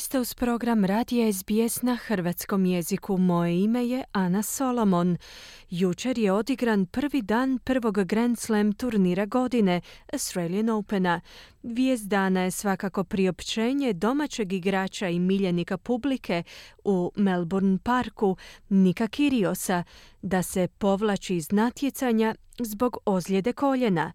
Ste uz program Radija SBS na hrvatskom jeziku. Moje ime je Ana Solomon. Jučer je odigran prvi dan prvog Grand Slam turnira godine, Australian Opena. Vijest dana je svakako priopćenje domaćeg igrača i miljenika publike u Melbourne Parku, Nika Kiriosa, da se povlači iz natjecanja zbog ozljede koljena.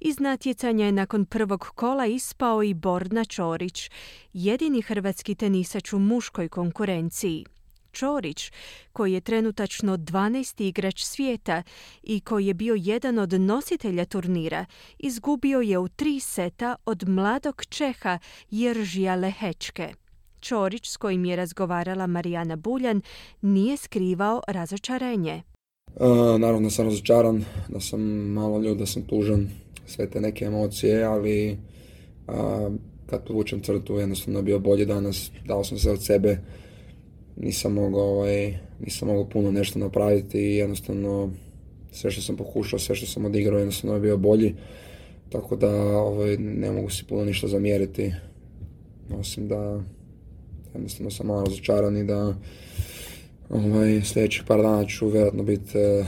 Iz natjecanja je nakon prvog kola ispao i Borna Čorić, jedini hrvatski tenisač u muškoj konkurenciji. Čorić, koji je trenutačno 12. igrač svijeta i koji je bio jedan od nositelja turnira, izgubio je u tri seta od mladog Čeha Jeržija Lehečke. Čorić, s kojim je razgovarala Marijana Buljan, nije skrivao razočarenje. Uh, naravno sam razočaran, da sam malo ljud, da sam tužan, sve te neke emocije, ali uh, kad povučem crtu jednostavno je bio bolji danas, dao sam se od sebe, nisam mogao, ovaj, nisam mogao puno nešto napraviti i jednostavno sve što sam pokušao, sve što sam odigrao jednostavno je bio bolji, tako da ovaj, ne mogu si puno ništa zamjeriti, osim da jednostavno sam malo razočaran i da Ovaj, sljedećih par dana ću vjerojatno biti e,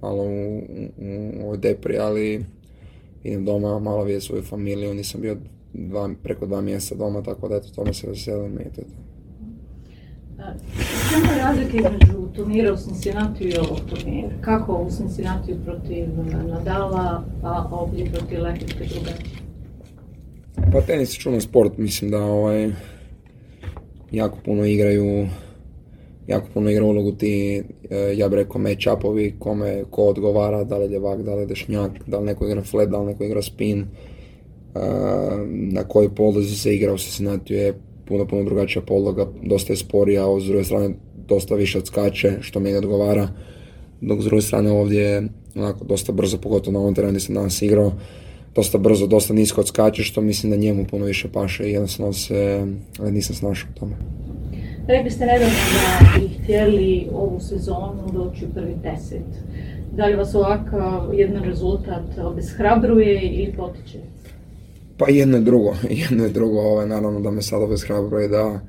malo u, u, u depri, ali idem doma malo vidjeti svoju familiju, nisam bio dva, preko dva mjeseca doma, tako da eto, tome se veselim i to. Čemu je razlika između turnira u Cincinnati i ovog turnira? Kako u Cincinnati protiv Nadala, a ovdje protiv Lehike drugačije? Pa tenis je čudan sport, mislim da ovaj, jako puno igraju jako puno igra ulogu ti, e, ja bih rekao, match-upovi, kome ko odgovara, da li je ljevak, da li je dešnjak, da li neko igra flat, da li neko igra spin, e, na kojoj podlozi se igra u Cincinnati je puno, puno drugačija podloga, dosta je sporija, a s druge strane dosta više odskače, što meni odgovara, dok s druge strane ovdje je onako dosta brzo, pogotovo na ovom terenu sam danas igrao, dosta brzo, dosta nisko odskače, što mislim da njemu puno više paše i jednostavno se nisam snašao u tome. Rekli ste nedavno da bi htjeli ovu sezonu doći u prvi deset. Da li vas ovakav jedan rezultat obeshrabruje ili potiče? Pa jedno je drugo, jedno je drugo, ovaj, naravno da me sad obeshrabruje da,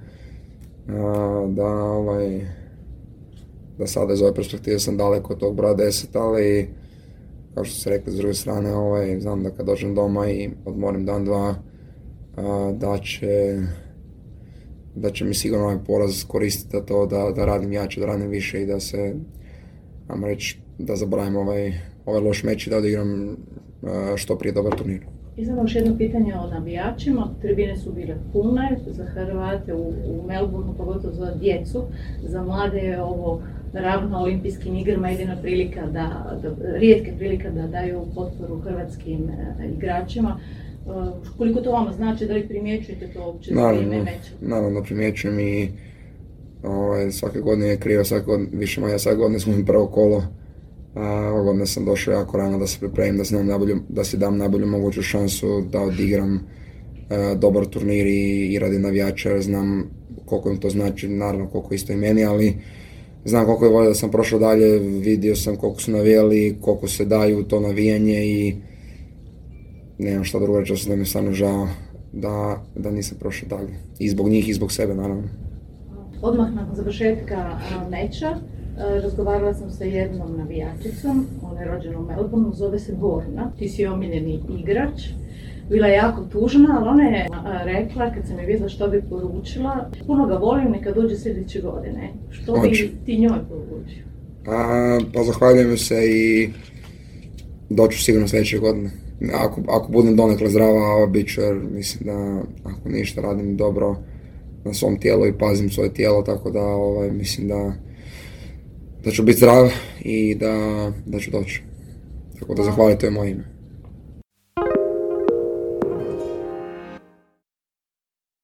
da, ovaj, da sada iz ove perspektive sam daleko od tog broja deset, ali kao što ste rekli s druge strane, ovaj, znam da kad dođem doma i odmorim dan, dva, da će da će mi sigurno ovaj poraz koristiti to da, da radim jače, da radim više i da se, ajmo reći, da zaboravim ovaj, ovaj loš meč i da odigram što prije dobar turnir. I sad još jedno pitanje o navijačima. Tribine su bile pune za Hrvate u, u Melbourneu, pogotovo za djecu. Za mlade je ovo naravno na olimpijskim igrama jedina prilika da, da rijetka prilika da daju potporu hrvatskim uh, igračima. Koliko to vama znači, da li primjećujete to uopće naravno, Naravno, primjećujem i ovaj, svake godine je krivo, svake godine, više manje svake godine smo mi prvo kolo. A, ove godine sam došao jako rano da se pripremim, da, se najbolju, da si dam najbolju moguću šansu da odigram a, dobar turnir i, i radi navijača, jer znam koliko im to znači, naravno koliko isto i meni, ali znam koliko je volio da sam prošao dalje, vidio sam koliko su navijali, koliko se daju to navijanje i nemam šta drugo reći, da mi je stvarno žao da, da nisam prošao dalje. I zbog njih i zbog sebe, naravno. Odmah nakon završetka meča razgovarala sam sa jednom navijačicom, ona je rođena u Melbourneu, zove se Borna, ti si omiljeni igrač. Bila je jako tužna, ali ona je rekla, kad sam je vidjela što bi poručila, puno ga volim, neka dođe sljedeće godine. Što bi ti njoj poručio? A, pa zahvaljujem se i doću sigurno sljedeće godine ako, ako budem donekle zdrava, bit ću jer mislim da ako ništa radim dobro na svom tijelu i pazim svoje tijelo, tako da ovaj, mislim da, da ću biti zdrav i da, da ću doći. Tako da zahvalite moje ime.